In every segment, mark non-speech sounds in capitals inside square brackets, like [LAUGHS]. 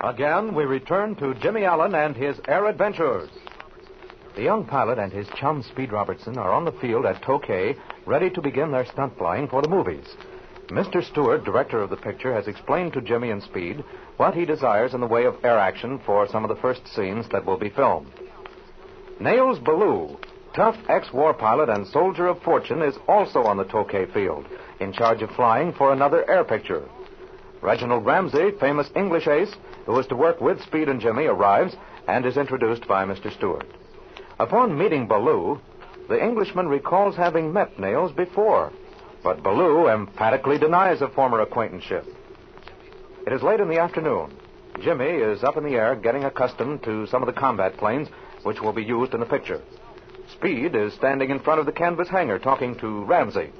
Again, we return to Jimmy Allen and his air adventures. The young pilot and his chum Speed Robertson are on the field at Tokay, ready to begin their stunt flying for the movies. Mr. Stewart, director of the picture, has explained to Jimmy and Speed what he desires in the way of air action for some of the first scenes that will be filmed. Nails Ballou, tough ex-war pilot and soldier of fortune, is also on the Tokay field, in charge of flying for another air picture. Reginald Ramsey, famous English ace, who is to work with Speed and Jimmy, arrives and is introduced by Mr. Stewart. Upon meeting Ballou, the Englishman recalls having met Nails before, but Ballou emphatically denies a former acquaintanceship. It is late in the afternoon. Jimmy is up in the air getting accustomed to some of the combat planes which will be used in the picture. Speed is standing in front of the canvas hangar talking to Ramsey.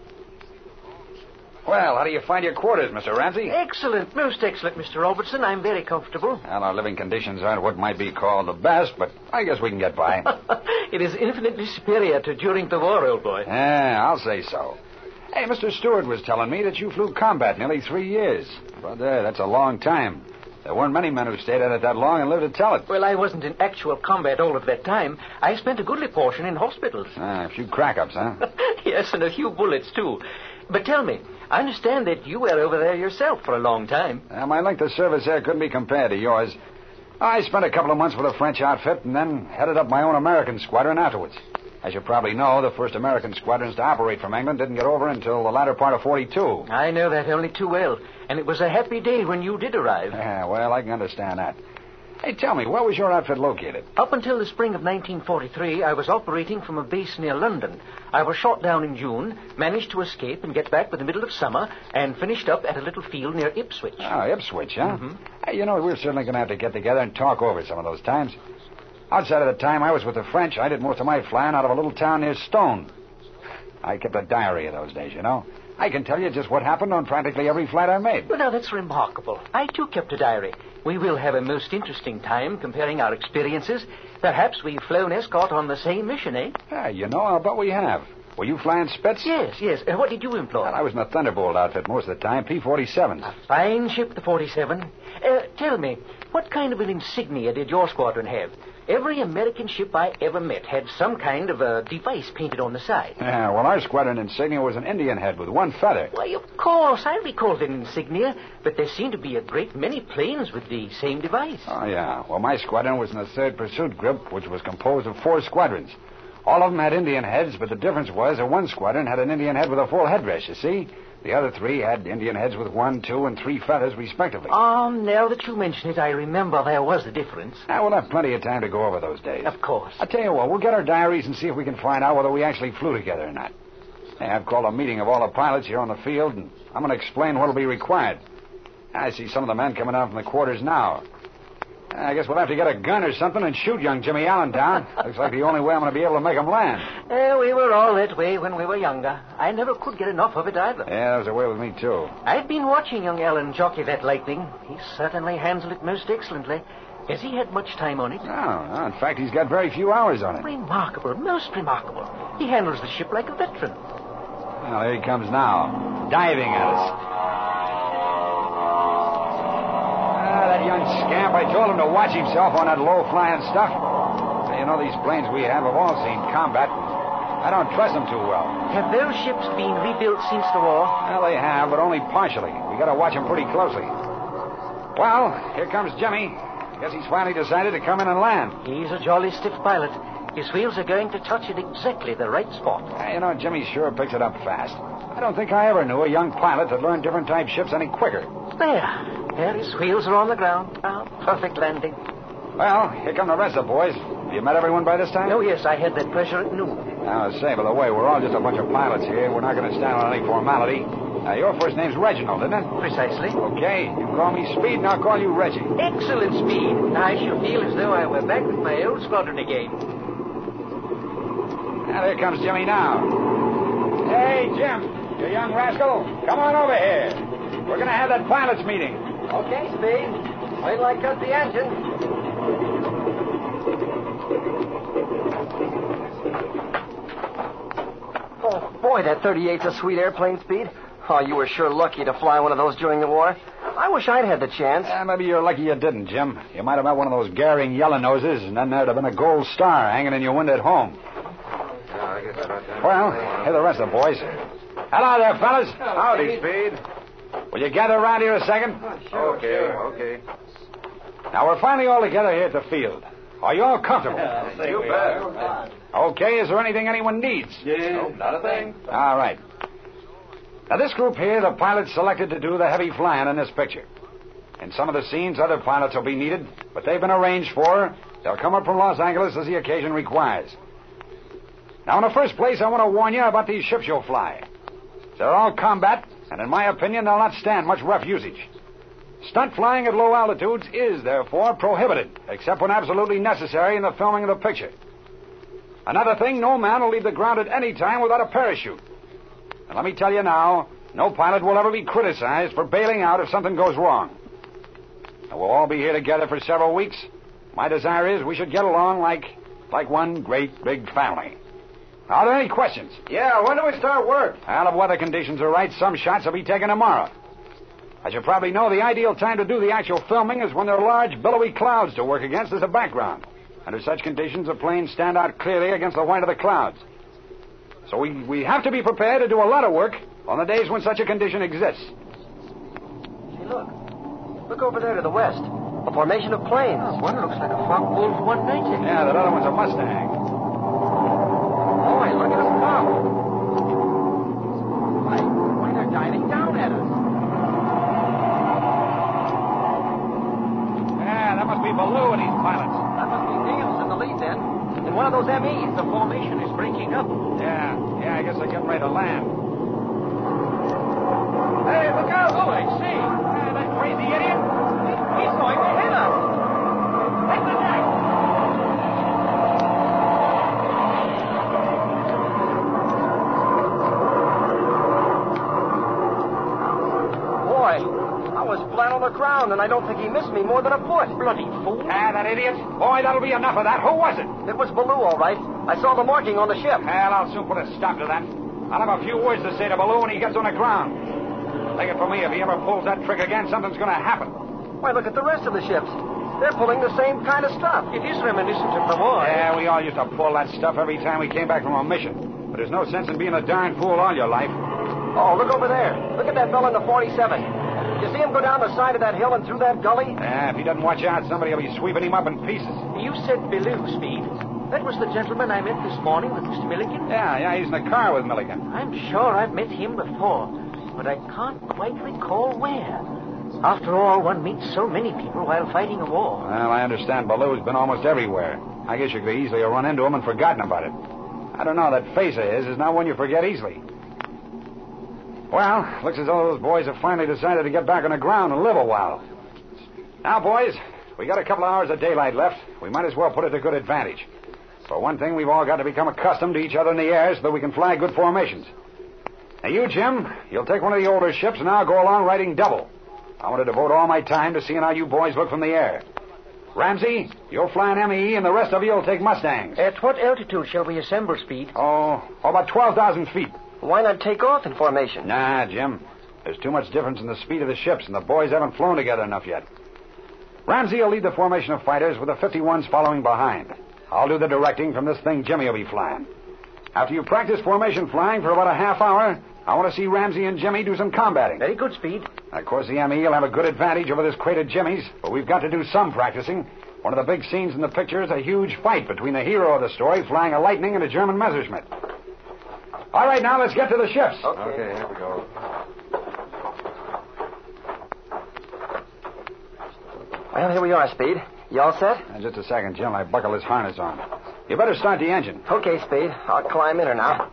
Well, how do you find your quarters, Mr. Ramsey? Excellent, most excellent, Mr. Robertson. I'm very comfortable. Well, our living conditions aren't what might be called the best, but I guess we can get by. [LAUGHS] it is infinitely superior to during the war, old boy. Yeah, I'll say so. Hey, Mr. Stewart was telling me that you flew combat nearly three years. Brother, that's a long time. There weren't many men who stayed at it that long and lived to tell it. Well, I wasn't in actual combat all of that time. I spent a goodly portion in hospitals. Ah, a few crack-ups, huh? [LAUGHS] yes, and a few bullets, too. But tell me, I understand that you were over there yourself for a long time. Uh, my length of service there couldn't be compared to yours. I spent a couple of months with a French outfit and then headed up my own American squadron afterwards. As you probably know, the first American squadrons to operate from England didn't get over until the latter part of 42. I know that only too well. And it was a happy day when you did arrive. Yeah, well, I can understand that. Hey, tell me, where was your outfit located? Up until the spring of 1943, I was operating from a base near London. I was shot down in June, managed to escape and get back by the middle of summer, and finished up at a little field near Ipswich. Oh, Ipswich, huh? Mhm. Hey, you know, we're certainly going to have to get together and talk over some of those times. Outside of the time I was with the French, I did most of my flying out of a little town near Stone. I kept a diary of those days, you know. I can tell you just what happened on practically every flight I made. Well, now, that's remarkable. I, too, kept a diary. We will have a most interesting time comparing our experiences. Perhaps we've flown escort on the same mission, eh? Yeah, you know, I'll bet we have. Were you flying Spitz? Yes, yes. Uh, what did you employ? Well, I was in the Thunderbolt outfit most of the time, P-47s. A fine ship, the 47. Uh, tell me, what kind of an insignia did your squadron have? Every American ship I ever met had some kind of a device painted on the side. Yeah, well, our squadron insignia was an Indian head with one feather. Why, of course, I recalled an insignia, but there seemed to be a great many planes with the same device. Oh, yeah. Well, my squadron was in the 3rd Pursuit Group, which was composed of four squadrons. All of them had Indian heads, but the difference was that one squadron had an Indian head with a full headdress, you see? The other three had Indian heads with one, two, and three feathers, respectively. Oh, now that you mention it, I remember there was a difference. Now, we'll have plenty of time to go over those days. Of course. I'll tell you what, we'll get our diaries and see if we can find out whether we actually flew together or not. Hey, I've called a meeting of all the pilots here on the field, and I'm going to explain what'll be required. I see some of the men coming down from the quarters now. I guess we'll have to get a gun or something and shoot young Jimmy Allen down. [LAUGHS] Looks like the only way I'm going to be able to make him land. Uh, we were all that way when we were younger. I never could get enough of it either. Yeah, that was the way with me, too. I've been watching young Allen jockey that lightning. He certainly handled it most excellently. Has he had much time on it? No, no. In fact, he's got very few hours on it. Remarkable, most remarkable. He handles the ship like a veteran. Well, here he comes now, diving at us. Ah, that young scamp, I told him to watch himself on that low-flying stuff. Now, you know, these planes we have have all seen combat. I don't trust them too well. Have those ships been rebuilt since the war? Well, they have, but only partially. We got to watch them pretty closely. Well, here comes Jimmy. Guess he's finally decided to come in and land. He's a jolly stiff pilot. His wheels are going to touch at exactly the right spot. Hey, you know, Jimmy sure picks it up fast. I don't think I ever knew a young pilot that learned different type ships any quicker. There. There, his wheels are on the ground. Ah, perfect landing. Well, here come the rest of the boys. Have you met everyone by this time? Oh, yes, I had that pleasure at noon. Now, say, by the way, we're all just a bunch of pilots here. We're not going to stand on any formality. Now, your first name's Reginald, isn't it? Precisely. Okay. You call me Speed, and I'll call you Reggie. Excellent speed. I shall feel as though I were back with my old squadron again. Now, there comes Jimmy now. Hey, Jim, you young rascal, come on over here. We're going to have that pilots' meeting. Okay, Speed. Wait till I cut the engine. Oh, boy, that 38's a sweet airplane speed. Oh, you were sure lucky to fly one of those during the war. I wish I'd had the chance. Yeah, maybe you're lucky you didn't, Jim. You might have met one of those Goering yellow noses, and then there'd have been a gold star hanging in your window at home. Well, here the rest of the boys. Hello there, fellas. Howdy, Speed. Will you gather around here a second? Sure, Okay, okay. Now, we're finally all together here at the field. Are you all comfortable? You bet. Okay, is there anything anyone needs? No, not a thing. All right. Now, this group here, the pilots selected to do the heavy flying in this picture. In some of the scenes, other pilots will be needed, but they've been arranged for. They'll come up from Los Angeles as the occasion requires. Now, in the first place, I want to warn you about these ships you'll fly. They're all combat, and in my opinion, they'll not stand much rough usage. Stunt flying at low altitudes is, therefore, prohibited, except when absolutely necessary in the filming of the picture. Another thing, no man will leave the ground at any time without a parachute. And let me tell you now, no pilot will ever be criticized for bailing out if something goes wrong. And we'll all be here together for several weeks. My desire is we should get along like like one great big family. Are there any questions? Yeah, when do we start work? Well, if weather conditions are right, some shots will be taken tomorrow. As you probably know, the ideal time to do the actual filming is when there are large, billowy clouds to work against as a background. Under such conditions, the planes stand out clearly against the white of the clouds. So we, we have to be prepared to do a lot of work on the days when such a condition exists. Hey, look. Look over there to the west. A formation of planes. Oh, one looks like a Focke Wulf 190. Yeah, that other one's a Mustang. The formation is breaking up. Yeah, yeah, I guess they're getting ready to land. And I don't think he missed me more than a foot. Bloody fool. Ah, that idiot. Boy, that'll be enough of that. Who was it? It was Ballou, all right. I saw the marking on the ship. Well, I'll soon put a stop to that. I'll have a few words to say to Ballou when he gets on the ground. Take it from me, if he ever pulls that trick again, something's going to happen. Why, look at the rest of the ships. They're pulling the same kind of stuff. It is reminiscent of the war. Yeah, we all used to pull that stuff every time we came back from a mission. But there's no sense in being a darn fool all your life. Oh, look over there. Look at that fellow in the 47. You see him go down the side of that hill and through that gully? Yeah, if he doesn't watch out, somebody will be sweeping him up in pieces. You said Ballou, Speed. That was the gentleman I met this morning with Mr. Milligan? Yeah, yeah, he's in the car with Milligan. I'm sure I've met him before, but I can't quite recall where. After all, one meets so many people while fighting a war. Well, I understand Ballou's been almost everywhere. I guess you could easily have run into him and forgotten about it. I don't know, that face of his is not one you forget easily. Well, looks as though those boys have finally decided to get back on the ground and live a while. Now, boys, we got a couple of hours of daylight left. We might as well put it to good advantage. For one thing, we've all got to become accustomed to each other in the air so that we can fly good formations. Now, you, Jim, you'll take one of the older ships, and I'll go along riding double. I want to devote all my time to seeing how you boys look from the air. Ramsey, you'll fly an ME, and the rest of you will take Mustangs. At what altitude shall we assemble, Speed? Oh, oh about 12,000 feet. Why not take off in formation? Nah, Jim. There's too much difference in the speed of the ships, and the boys haven't flown together enough yet. Ramsey will lead the formation of fighters with the 51s following behind. I'll do the directing from this thing Jimmy will be flying. After you practice formation flying for about a half hour, I want to see Ramsey and Jimmy do some combating. Very good, Speed. Of course, the ME will have a good advantage over this crate of Jimmy's, but we've got to do some practicing. One of the big scenes in the picture is a huge fight between the hero of the story flying a Lightning and a German Messerschmitt. All right, now let's get to the ships. Okay, here we go. Well, here we are, Speed. You all set? Uh, just a second, Jim. I buckle this harness on. You better start the engine. Okay, Speed. I'll climb in her now.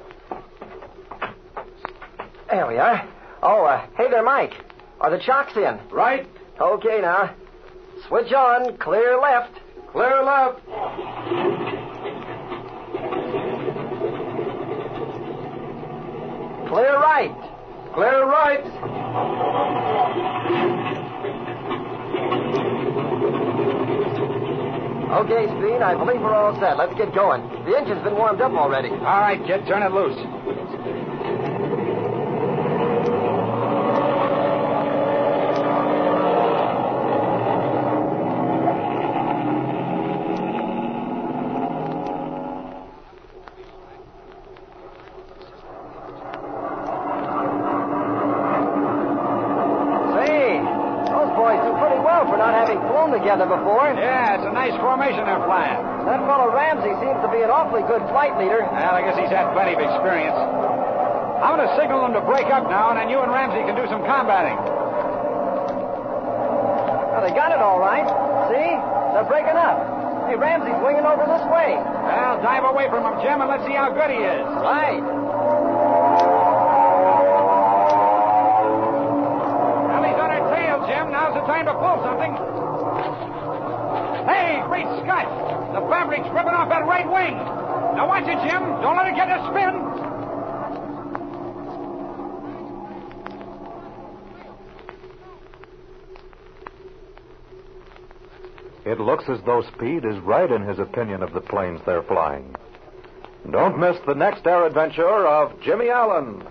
There we are. Oh, uh, hey there, Mike. Are the chocks in? Right, Okay, now. Switch on. Clear left. clear left. Clear right. Clear right. Okay, Speed. I believe we're all set. Let's get going. The engine's been warmed up already. All right, kid, turn it loose. flown together before. Yeah, it's a nice formation they're flying. That fellow Ramsey seems to be an awfully good flight leader. Well, I guess he's had plenty of experience. I'm going to signal them to break up now, and then you and Ramsey can do some combating. Well, they got it all right. See? They're breaking up. Hey, Ramsey's winging over this way. Well, dive away from him, Jim, and let's see how good he is. Right. Well, he's on our tail, Jim. Now's the time to pull something. The ripping off that right wing. Now watch it, Jim. Don't let it get a spin. It looks as though Speed is right in his opinion of the planes they're flying. Don't miss the next air adventure of Jimmy Allen.